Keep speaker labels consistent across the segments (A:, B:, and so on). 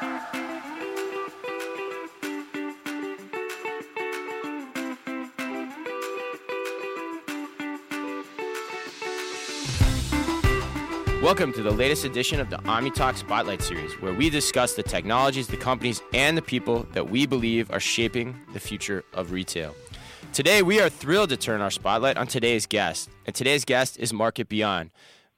A: Welcome to the latest edition of the OmniTalk Spotlight Series, where we discuss the technologies, the companies, and the people that we believe are shaping the future of retail. Today, we are thrilled to turn our spotlight on today's guest, and today's guest is Market Beyond.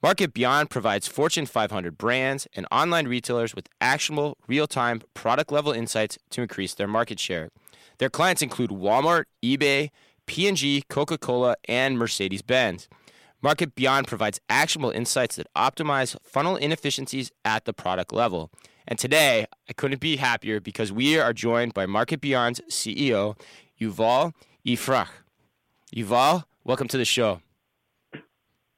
A: Market Beyond provides Fortune 500 brands and online retailers with actionable, real time, product level insights to increase their market share. Their clients include Walmart, eBay, P&G, Coca-Cola, and Mercedes-Benz. Market Beyond provides actionable insights that optimize funnel inefficiencies at the product level. And today, I couldn't be happier because we are joined by Market Beyond's CEO, Yuval Yifrach. Yuval, welcome to the show.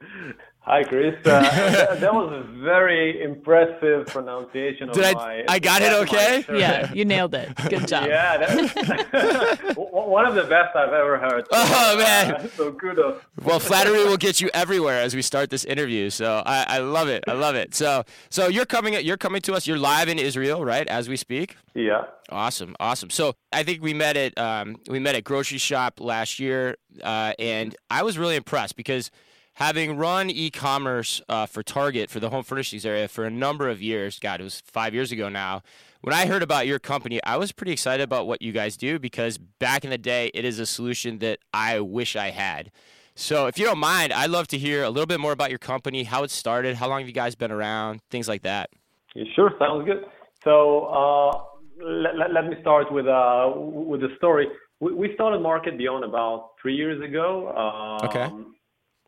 B: Hi, Chris. Uh, that, that, was a very impressive pronunciation
A: Did
B: of
A: I,
B: my.
A: I got it okay?
C: Yeah, you nailed it. Good job.
B: yeah, that, one of the best I've ever heard.
A: Oh, man.
B: Uh, so kudos.
A: Well, flattery will get you everywhere as we start this interview. So I, I love it. I love it. So so you're coming you're coming to us. You're live in Israel, right, as we speak?
B: Yeah.
A: Awesome, awesome. So I think we met at um, we met at Groceryshop last year, uh, and I was really impressed because – having run e-commerce uh, for Target for the home furnishings area for a number of years, God, it was five years ago now. When I heard about your company, I was pretty excited about what you guys do because back in the day, it is a solution that I wish I had. So, if you don't mind, I'd love to hear a little bit more about your company, how it started, how long have you guys been around, things like that.
B: Yeah, sure, sounds good. So, uh, let, let, me start with uh, with the story. We, we started Market Beyond about three years ago.
A: Um, okay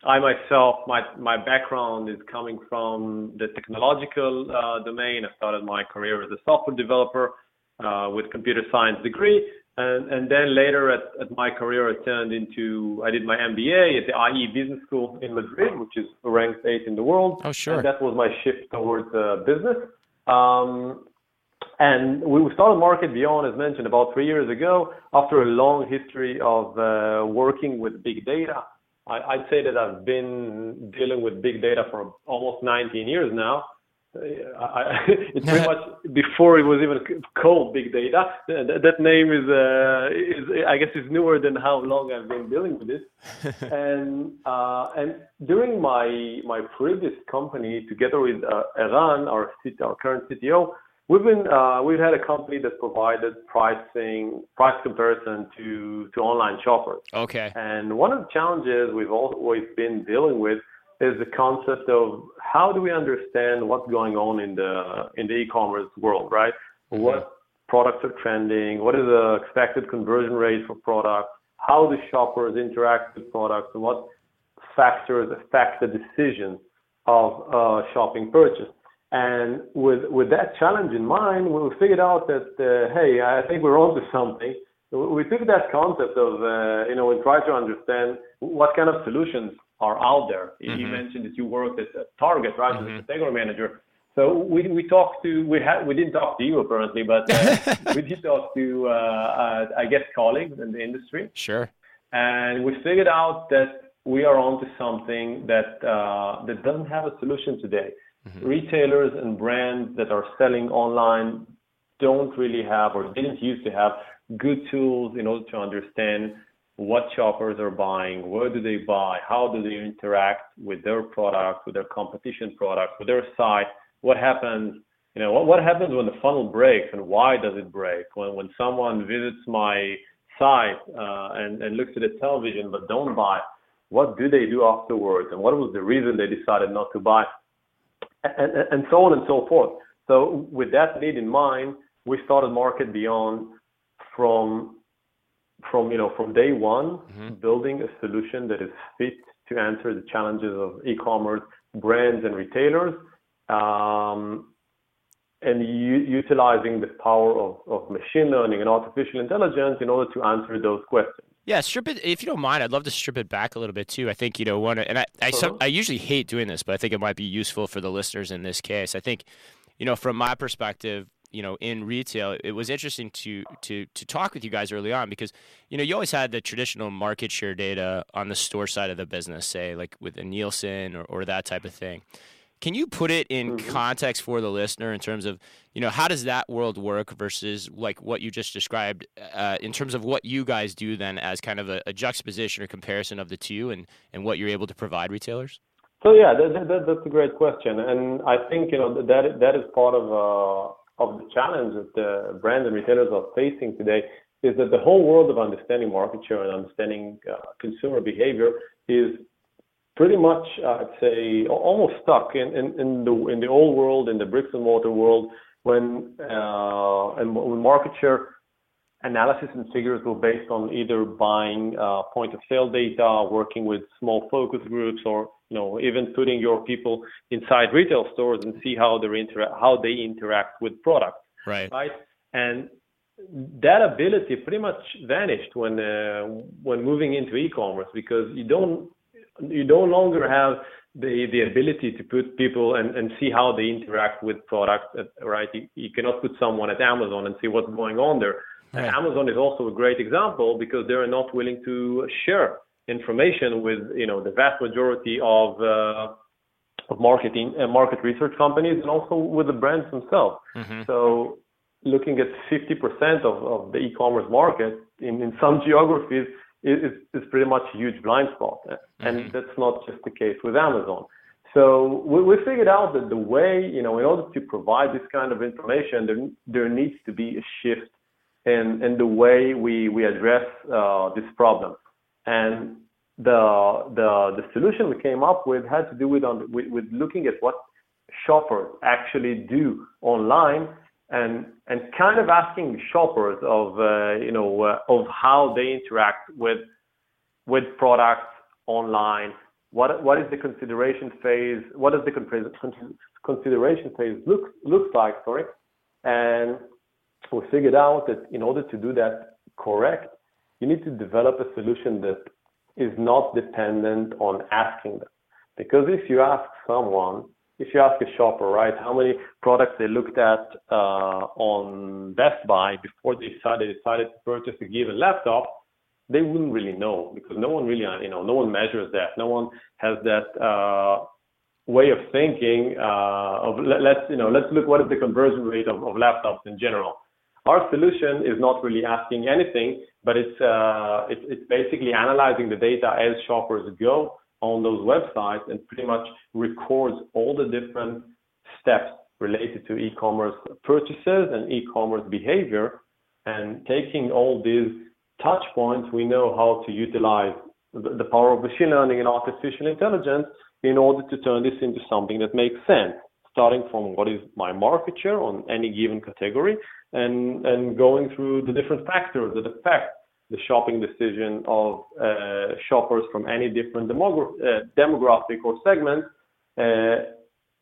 B: I myself, my my background is coming from the technological uh, domain. I started my career as a software developer uh, with computer science degree, and and then later at, at my career, I turned into I did my MBA at the IE Business School in Madrid, which is ranked eighth in the world.
A: Oh, sure.
B: And that was my shift towards uh, business. Um, and we started Market Beyond, as mentioned, about three years ago, after a long history of uh, working with big data. I, would say that I've been dealing with big data for almost 19 years now. I, it's pretty much before it was even called big data. That, that name is, uh, is, I guess, is newer than how long I've been dealing with this. and uh, and during my my previous company, together with uh, Eran, our, our current CTO, We've been uh, we've had a company that provided pricing price comparison to to online shoppers.
A: Okay.
B: And one of the challenges we've always been dealing with is the concept of how do we understand what's going on in the in the e-commerce world, right? Mm-hmm. What products are trending? What is the expected conversion rate for products? How do shoppers interact with products, and what factors affect the decision of uh, shopping purchase? And with with that challenge in mind, we figured out that uh, hey, I think we're onto something. We took that concept of uh, you know we try to understand what kind of solutions are out there. Mm-hmm. You mentioned that you worked at Target, right, mm-hmm. as a category manager. So we we talked to we had we didn't talk to you apparently, but uh, we did talk to uh, uh, I guess colleagues in the industry.
A: Sure.
B: And we figured out that we are onto something that uh, that doesn't have a solution today. Mm-hmm. Retailers and brands that are selling online don't really have or didn't used to have good tools in order to understand what shoppers are buying, where do they buy, how do they interact with their product, with their competition product, with their site, what happens, you know, what, what happens when the funnel breaks and why does it break? When when someone visits my site uh, and, and looks at the television but don't buy, what do they do afterwards? And what was the reason they decided not to buy? And, and so on and so forth. So with that need in mind, we started Market Beyond from from you know from day one, mm-hmm. building a solution that is fit to answer the challenges of e-commerce brands and retailers, um, and u- utilizing the power of, of machine learning and artificial intelligence in order to answer those questions.
A: Yeah, strip it if you don't mind. I'd love to strip it back a little bit too. I think you know one, and I I, uh-huh. I usually hate doing this, but I think it might be useful for the listeners in this case. I think, you know, from my perspective, you know, in retail, it was interesting to to to talk with you guys early on because you know you always had the traditional market share data on the store side of the business, say like with a Nielsen or, or that type of thing. Can you put it in
B: Mhm.
A: context for the listener in terms of, you know, how does that world work versus like what you just described uh, in terms of what you guys do then as kind of a, a juxtaposition or comparison of the two and, and what you're able to provide retailers?
B: So yeah, that, that, that's a great question, and I think you know that that is part of uh, of the challenge that the brands and retailers are facing today. Is that the whole world of understanding market share and understanding uh, consumer behavior is pretty much, I'd say, almost stuck in, in, in the in the old world, in the bricks and mortar world, when uh, and when market share analysis and figures were based on either buying uh, point of sale data, working with small focus groups, or you know even putting your people inside retail stores and see how they interact how they interact with products,
A: Right.
B: right? And that ability pretty much vanished when uh, when moving into e-commerce because you don't you no longer have the the ability to put people and, and see how they interact with products uh, right? You, you cannot put someone at amazon and see what's going on there. And amazon is also a great example because they're not willing to share information with you know the vast majority of uh, of marketing uh, market research companies and also with the brands themselves.
A: Hmm
B: so looking at 50% of, of the e-commerce market in, in some geographies is, is, pretty much a huge blind spot. And
A: Mhm.
B: that's not just the case with Amazon. So we, we figured out that the way, you know, in order to provide this kind of information, there, there needs to be a shift in, in the way we, we address uh, this problem. And the, the, the solution we came up with had to do with, on, with, with looking at what shoppers actually do online and and kind of asking shoppers of uh, you know uh, of how they interact with with products online. What what is the consideration phase? What does the con- con- consideration phase look looks like? Sorry, and we figured out that in order to do that correct, you need to develop a solution that is not dependent on asking them. Because if you ask someone, if you ask a shopper, right, how many products they looked at uh, on Best Buy before they decided, decided to purchase a given laptop, they wouldn't really know because no one really, you know, no one measures that. No one has that uh, way of thinking uh, of let, let's, you know, let's look what is the conversion rate of, of laptops in general. Our solution is not really asking anything, but it's, uh, it's, it's basically analyzing the data as shoppers go on those websites and pretty much records all the different steps related to e-commerce purchases and e-commerce behavior. And taking all these touch points, we know how to utilize the, power of machine learning and artificial intelligence in order to turn this into something that makes sense, starting from what is my market share on any given category and, and going through the different factors that affect the shopping decision of uh, shoppers from any different uh, demographic or segment uh,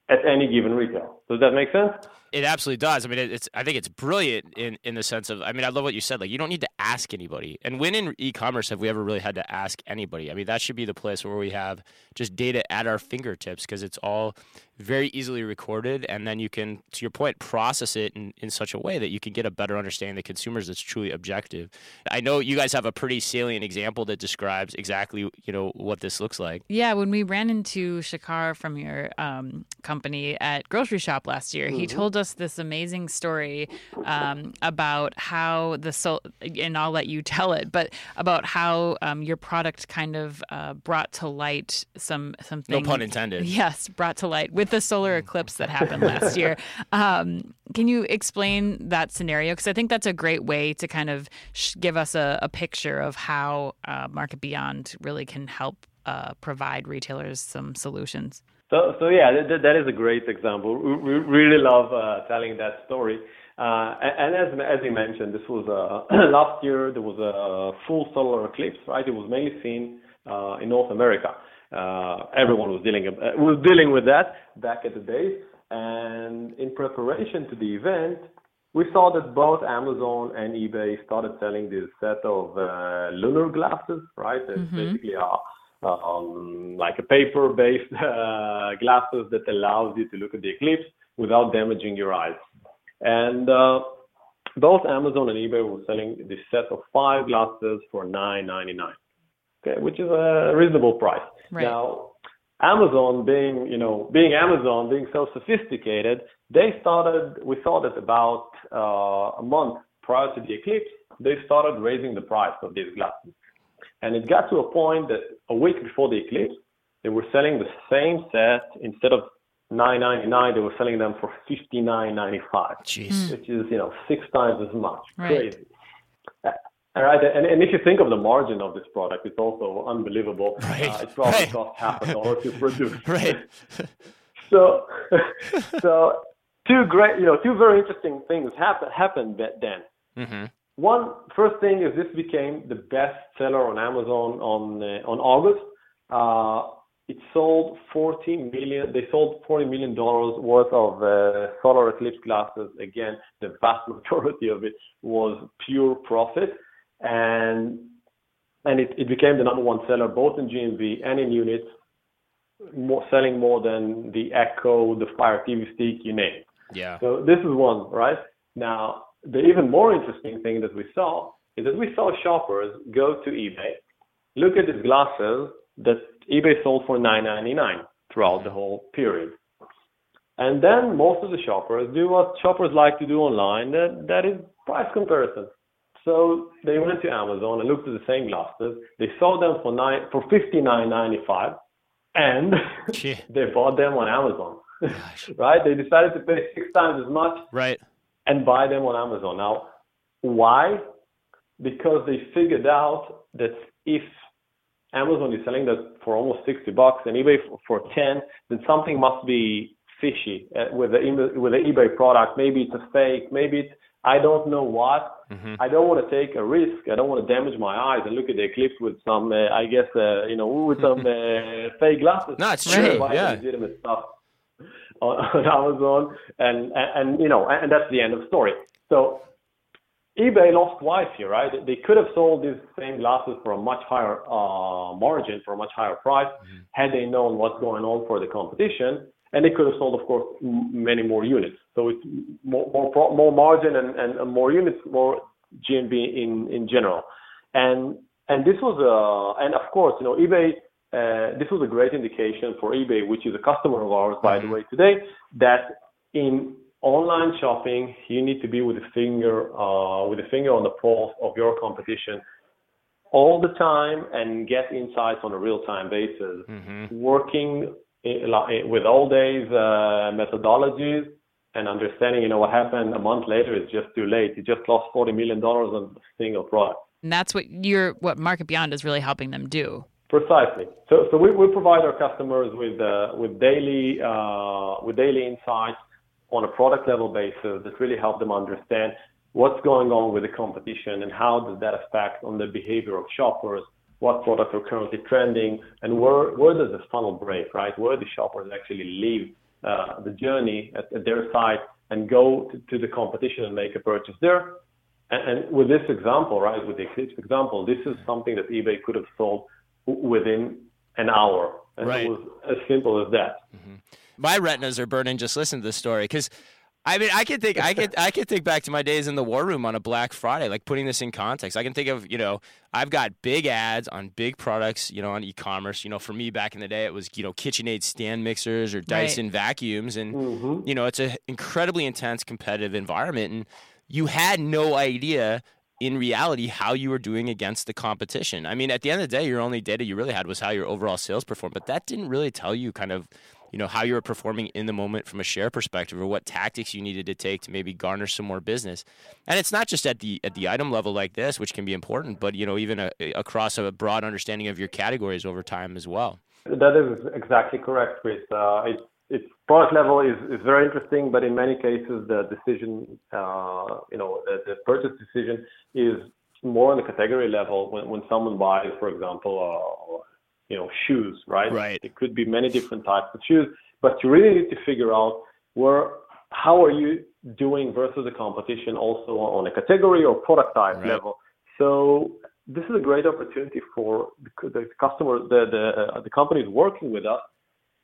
B: at any given retail. Does that make sense?
A: It absolutely does. I mean, it's. I think it's brilliant in in the sense of. I mean, I love what you said. Like, you don't need to ask anybody. And when in e-commerce have we ever really had to ask anybody? I mean, that should be the place where we have just data at our fingertips because it's all very easily recorded, and then you can, to your point, process it in, in such a way that you can get a better understanding of the consumers that's truly objective. I know you guys have a pretty salient example that describes exactly you know what this looks like.
C: Yeah, when we ran into Shakar from your um, company at Groceryshop last year, he told us this amazing story um, about how the sol- and I'll let you tell it, but about how um, your product kind of uh, brought to light some something.
A: No pun intended.
C: Yes, brought to light with the solar eclipse that happened last year. Um, can you explain that scenario? Because I think that's a great way to kind of sh- give us a, a picture of how uh, Market Beyond really can help uh, provide retailers some solutions.
B: So, so yeah, that, that is a great example. We, really love uh, telling that story. Uh, and, as as you mentioned, this was uh, last year. There was a full solar eclipse, right? It was mainly seen uh, in North America. Uh, everyone was dealing uh, was dealing with that back at the days. And in preparation to the event, we saw that both Amazon and eBay started selling this set of uh, lunar glasses, right? It's basically a um, like a paper-based uh, glasses that allows you to look at the eclipse without damaging your eyes. And uh, both Amazon and eBay were selling this set of five glasses for $9.99, okay, which is a reasonable price.
C: Right.
B: Now, Amazon being, you know, being Amazon, being so sophisticated, they started, we saw that about uh, a month prior to the eclipse, they started raising the price of these glasses. And it got to a point that a week before the eclipse, they were selling the same set instead of 9.99, they were selling them for 59.95,
A: Jeez.
B: which is you know six times as much.
C: Right.
B: Crazy. Uh, all right, and, and if you think of the margin of this product, it's also unbelievable.
A: Right.
B: Uh, it probably
A: Right.
B: costs half a dollar to produce.
A: Right.
B: So, so two great, you know, two very interesting things happen happened then.
A: Mm-hmm.
B: One first thing is this became the best seller on Amazon on uh, on August. Uh, it sold 40 million. They sold 40 million dollars worth of uh, solar eclipse glasses. Again, the vast majority of it was pure profit, and and it, it became the number one seller both in GMV and in units, more, selling more than the Echo, the Fire TV Stick, you name. it.
A: Yeah.
B: So this is one, right? Now, the even more interesting thing that we saw is that we saw shoppers go to eBay, look at these glasses that eBay sold for $9.99 throughout the whole period. And then most of the shoppers do what shoppers like to do online, that, that is price comparison. So they went to Amazon and looked at the same glasses. They sold them for nine for fifty nine ninety five, and they bought them on Amazon. Right? They decided to pay six times as much
A: Right.
B: And buy them on Amazon. Now, why? Because they figured out that if Amazon is selling that for almost 60 bucks and eBay for, for 10, then something must be fishy uh, with the eBay- with the eBay product. Maybe it's a fake. Maybe it's I don't know what.
A: Mm-hmm.
B: I don't want to take a risk. I don't want to damage my eyes and look at the eclipse with some, uh, I guess, uh, you know, with some uh, fake glasses.
A: No, it's true. Yeah.
B: legitimate stuff on, on Amazon, and, and and you know, and that's the end of the story. So eBay lost twice here, right? They could have sold these same glasses for a much higher uh, margin, for a much higher price, had they known what's going on for the competition, and they could have sold, of course, m- many more units. So it's more more, pro- more margin and, and more units, more GMV in in general, and and this was a and of course, you know, eBay. Uh, this was a great indication for eBay, which is a customer of ours, by the way, today, that in online shopping, you need to be with a finger uh, with a finger on the pulse of your competition all the time and get insights on a real-time basis.
A: Mm-hmm.
B: Working in, with all days uh, methodologies and understanding, you know, what happened a month later is just too late. You just lost forty million dollars on a single product.
C: And that's what you're what Market Beyond is really helping them do.
B: Precisely. So, so we, we provide our customers with uh, with daily uh, with daily insights on a product level basis that really help them understand what's going on with the competition and how does that affect on the behavior of shoppers, what products are currently trending, and where where does the funnel break, right? Where the shoppers actually leave uh, the journey at, their site and go to, the competition and make a purchase there. And, with this example, right, with the Eclipse example, this is something that eBay could have sold w- within an hour. And
A: Right.
B: it was as simple as that.
A: my retinas are burning just listening to this story because I mean, I can think, I could, I could think back to my days in the war room on a Black Friday, like putting this in context. I can think of, you know, I've got big ads on big products, you know, on e-commerce. You know, for me back in the day, it was, you know, KitchenAid stand mixers or Dyson vacuums, and
B: Mm-hmm.
A: you know, it's an incredibly intense competitive environment, and you had no idea in reality how you were doing against the competition. I mean, at the end of the day, your only data you really had was how your overall sales performed, but that didn't really tell you kind of, you know, how you were performing in the moment from a share perspective or what tactics you needed to take to maybe garner some more business. And it's not just at the at the item level like this, which can be important, but you know, even a, across a broad understanding of your categories over time as well.
B: That is exactly correct, Chris. Uh, it's it's product level is, is very interesting, but in many cases the decision, uh, you know, the, the purchase decision is more on the category level when, when someone buys, for example, uh, you know, shoes, right?
A: Right.
B: It could be many different types of shoes, but you really need to figure out where, how are you doing versus the competition also on a category or product type
A: Right.
B: level. So this is a great opportunity for the, the customer, the the, uh, the companies working with us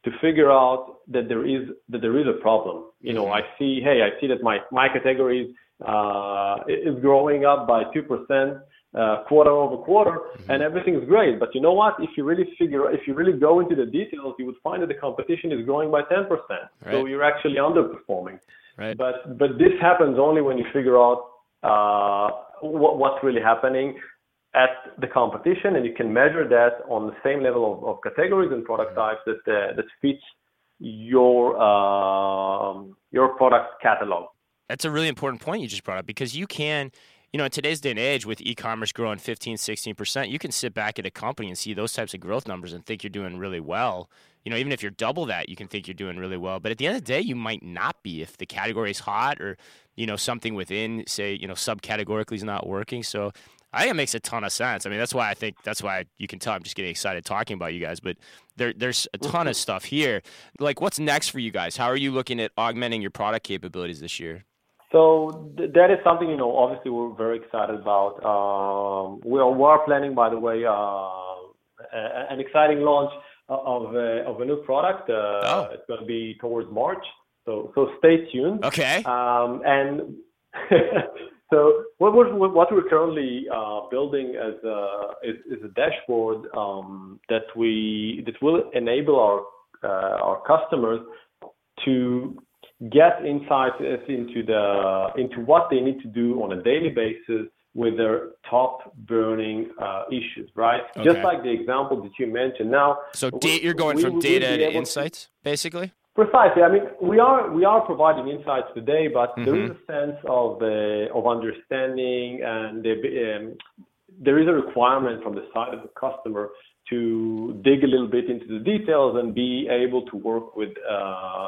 B: to figure out that there is that there is a problem. You know, I see, hey, I see that my my category uh, is growing up by two percent, uh, quarter over quarter, mm-hmm. and everything's great. But you know what? If you really figure, if you really go into the details, you would find that the competition is growing by 10%. Right. So you're actually underperforming.
A: Right.
B: But but this happens only when you figure out uh, what, what's really happening at the competition, and you can measure that on the same level of, of categories and product types that uh, that fits your um, your product catalog.
A: That's a really important point you just brought up because you can you know, in today's day and age with e-commerce growing 15, 16%, you can sit back at a company and see those types of growth numbers and think you're doing really well. You know, even if you're double that, you can think you're doing really well. But at the end of the day, you might not be if the category is hot or, you know, something within, say, you know, subcategorically is not working. So I think it makes a ton of sense. I mean, that's why I think that's why you can tell I'm just getting excited talking about you guys. But there, there's a ton of stuff here. Like, what's next for you guys? How are you looking at augmenting your product capabilities this year?
B: So th- that is something you know. Obviously, we're very excited about. Um, we, are, we are planning, by the way, uh, an exciting launch of a, of a new product. Uh, oh. It's going to be towards March. So so stay tuned.
A: Okay.
B: Um, and so what we're, what we're currently uh, building as a, is, is a dashboard um, that we that will enable our uh, our customers to get insights into the into what they need to do on a daily basis with their top burning uh, issues, right? Okay. Just like the example that you mentioned. Now,
A: so da- you're going we, from data to insights, to, basically.
B: Precisely. I mean, we are we are providing insights today, but mm-hmm. there is a sense of uh, of understanding, and the, um, there is a requirement from the side of the customer to dig a little bit into the details and be able to work with. Uh,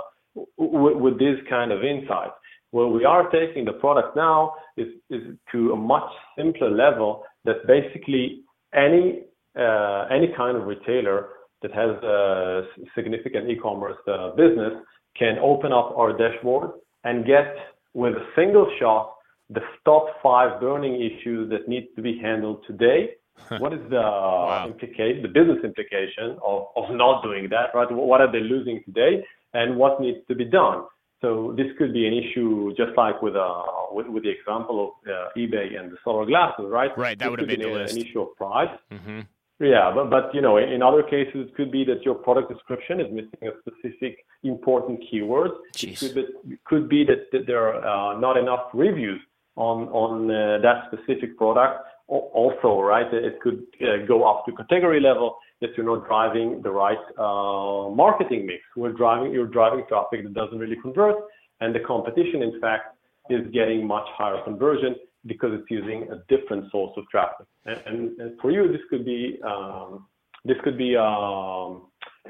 B: with, with this kind of insight. Where we are taking the product now is, is to a much simpler level that basically any uh, any kind of retailer that has a significant e-commerce uh, business can open up our dashboard and get with a single shot the top five burning issues that need to be handled today. what is the wow. implication, the business implication of, of not doing that, right? What are they losing today? and what needs to be done. So this could be an issue, just like with uh, with, with the example of uh, eBay and the solar glasses, right?
A: Right, that would have been
B: an,
A: an
B: issue of price.
A: Mm-hmm.
B: Yeah, but but you know, in other cases, it could be that your product description is missing a specific important keyword.
A: Jeez.
B: It could be, could be that, that there are uh, not enough reviews on on uh, that specific product. Also, right, it could uh, go up to category level that you're not driving the right uh, marketing mix. We're driving, you're driving traffic that doesn't really convert, and the competition, in fact, is getting much higher conversion because it's using a different source of traffic. And, and, and for you, this could be um, this could be um,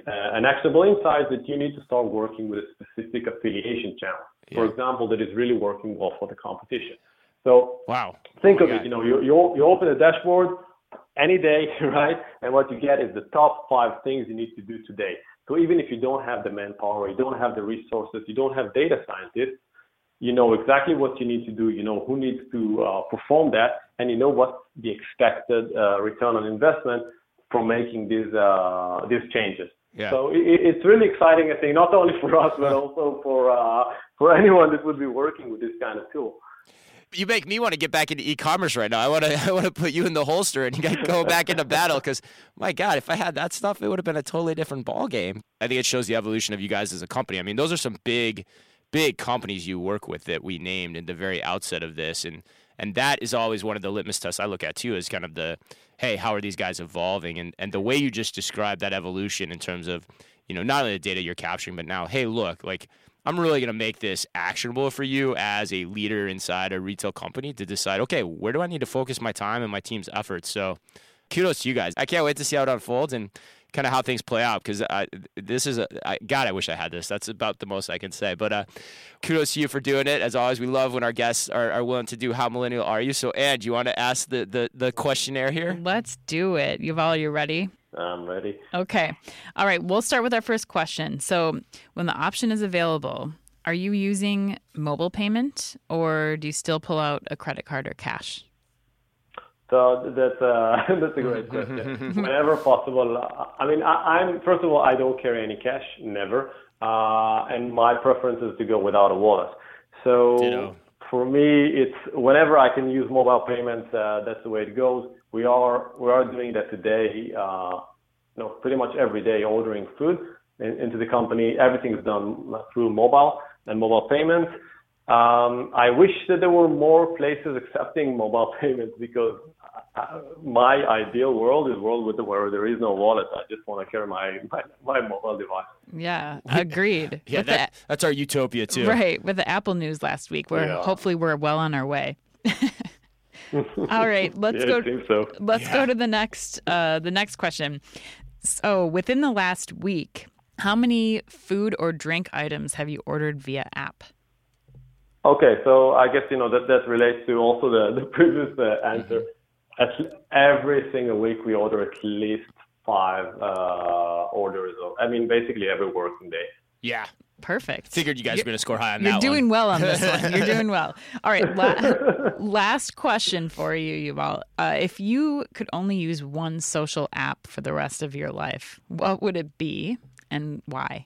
B: an actionable insight that you need to start working with a specific affiliation channel, yeah. for example, that is really working well for the competition. So
A: wow,
B: think oh of God. it. You know, you, you you open a dashboard any day, right? And what you get is the top five things you need to do today. So even if you don't have the manpower, you don't have the resources, you don't have data scientists, you know exactly what you need to do. You know who needs to uh, perform that, and you know what the expected uh, return on investment from making these uh, these changes.
A: Yeah.
B: So it, it's really exciting, I think, not only for us but also for uh, for anyone that would be working with this kind of tool
A: you make me want to get back into e-commerce right now. I want to I want to put you in the holster and go back into battle because my God, if I had that stuff, it would have been a totally different ball game. I think it shows the evolution of you guys as a company. I mean, those are some big, big companies you work with that we named in the very outset of this, and and that is always one of the litmus tests I look at too. Is kind of the hey, how are these guys evolving, and and the way you just described that evolution in terms of you know not only the data you're capturing, but now hey, look like I'm really going to make this actionable for you as a leader inside a retail company to decide, okay, where do I need to focus my time and my team's efforts? So kudos to you guys. I can't wait to see how it unfolds and kind of how things play out because this is a I, God. I wish I had this. That's about the most I can say. But uh, kudos to you for doing it. As always, we love when our guests are, are willing to do. How millennial are you? So, Anne, do you want to ask the, the the questionnaire here?
C: Let's do it. Yuval, you ready?
B: I'm ready.
C: Okay. All right. We'll start with our first question. So, when the option is available, are you using mobile payment or do you still pull out a credit card or cash?
B: So that's uh, that's a great question. Whenever possible, I mean, I, am first of all, I don't carry any cash, never, uh, and my preference is to go without a wallet. So
A: Ditto.
B: for me, it's whenever I can use mobile payments, uh, that's the way it goes. We are we are doing that today. Uh, you know, pretty much every day, ordering food in, into the company. Everything is done through mobile and mobile payments. Um, I wish that there were more places accepting mobile payments because uh, my ideal world is world with the, where there is no wallet. I just want to carry my, my, my mobile device.
C: Yeah, agreed.
A: yeah, that, the, that's our utopia too.
C: Right. With the Apple news last week, where yeah. hopefully we're well on our way. All right, let's
B: yeah,
C: go.
B: To, so.
C: Let's
B: yeah.
C: go to the next uh, the next question. So, within the last week, how many food or drink items have you ordered via app?
B: Okay, so I guess you know that that relates to also the the previous uh, answer. Mm-hmm at every single week we order at least five uh, orders. Of, I mean, basically every working day.
A: Yeah.
C: Perfect.
A: Figured you guys
C: you're,
A: were going to score high on that.
C: you're
A: that
C: doing well on this one. You're doing well. All right. La- last question for you, Yuval. Uh, if you could only use one social app for the rest of your life, what would it be and why?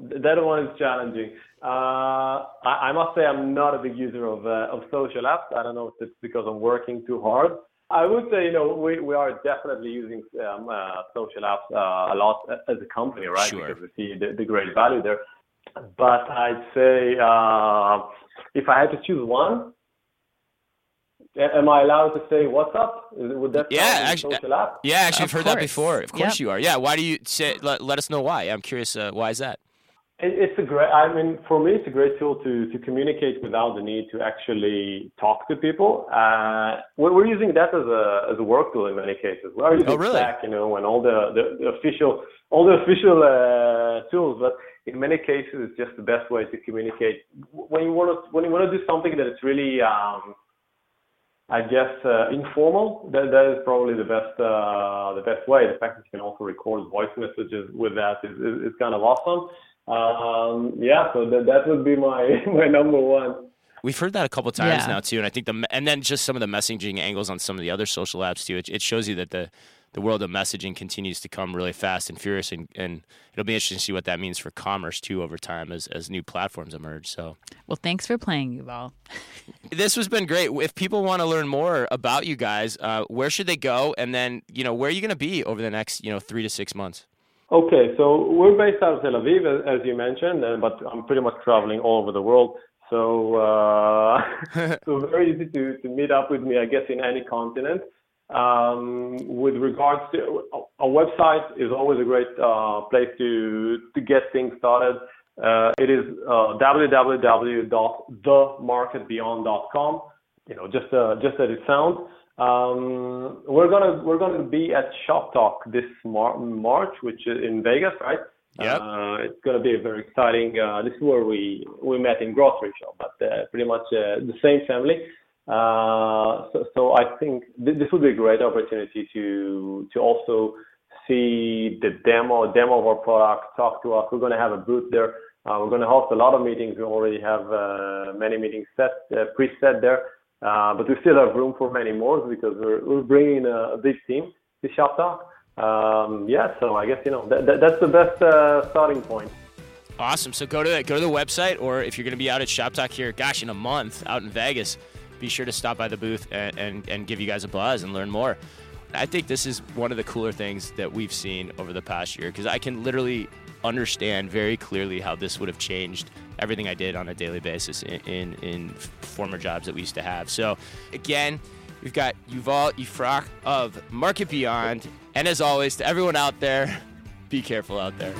B: That one is challenging. Uh, I, I, must say I'm not a big user of, uh, of social apps. I don't know if it's because I'm working too hard I would say, you know, we, we are definitely using um, uh, social apps uh, a lot as a company, right?
A: Sure.
B: Because we see the, the great value there. But I'd say uh, if I had to choose one, am I allowed to say WhatsApp? Would that
A: yeah,
B: actually, social app?
A: Yeah, actually, I've heard
C: course.
A: that before. Of course
C: yep.
A: you are. Yeah, why do you say? Let, let us know why. I'm curious. Uh, why is that?
B: It's a great. I mean, for me, it's a great tool to to communicate without the need to actually talk to people. Uh, we're, we're using that as a as a work tool in many cases. We're using
A: oh, really?
B: Slack, you know, and all the the, the official all the official uh, tools. But in many cases, it's just the best way to communicate. When you want to when you want to do something that is really um, I guess uh, informal. That that is probably the best uh, the best way. The fact that you can also record voice messages with that is, is, is kind of awesome. Um, yeah, so that that would be my my number one.
A: We've heard that a couple times
C: Yeah.
A: now too, and I think the and then just some of the messaging angles on some of the other social apps too. It, it shows you that the the world of messaging continues to come really fast and furious, and, and it'll be interesting to see what that means for commerce too over time as as new platforms emerge. So
C: Well, thanks for playing, Yuval.
A: this has been great. If people want to learn more about you guys, uh, where should they go? And then you know where are you going to be over the next you know three to six months?
B: Okay, so we're based out of Tel Aviv, as, you mentioned, but I'm pretty much traveling all over the world. So, uh, so very easy to, to meet up with me, I guess, in any continent. Um, with regards to a website is always a great uh, place to to get things started. Uh, it is uh, www.themarketbeyond.com. You know, just uh, just as it sounds. Um, we're gonna we're gonna be at Shoptalk this Mar- March, which is in Vegas, right?
A: Yep.
B: Uh, it's gonna be a very exciting. Uh, this is where we we met in Groceryshop, but uh, pretty much uh, the same family. Uh, so, so I think th- this would be a great opportunity to to also see the demo demo of our product, talk to us. We're gonna have a booth there. Uh, we're gonna host a lot of meetings. We already have uh, many meetings set uh, preset there. Uh, but we still have room for many more because we're, we're bringing a, a big team to Shoptalk. Um, yeah, so I guess you know that, that, that's the best uh, starting point.
A: Awesome. So go to go to the website, or if you're going to be out at Shoptalk here, gosh, in a month out in Vegas, be sure to stop by the booth and, and, and give you guys a buzz and learn more. I think this is one of the cooler things that we've seen over the past year because I can literally understand very clearly how this would have changed everything I did on a daily basis in, in, in former jobs that we used to have. So, again, we've got Yuval Yifrach of Market Beyond. And as always, to everyone out there, be careful out there.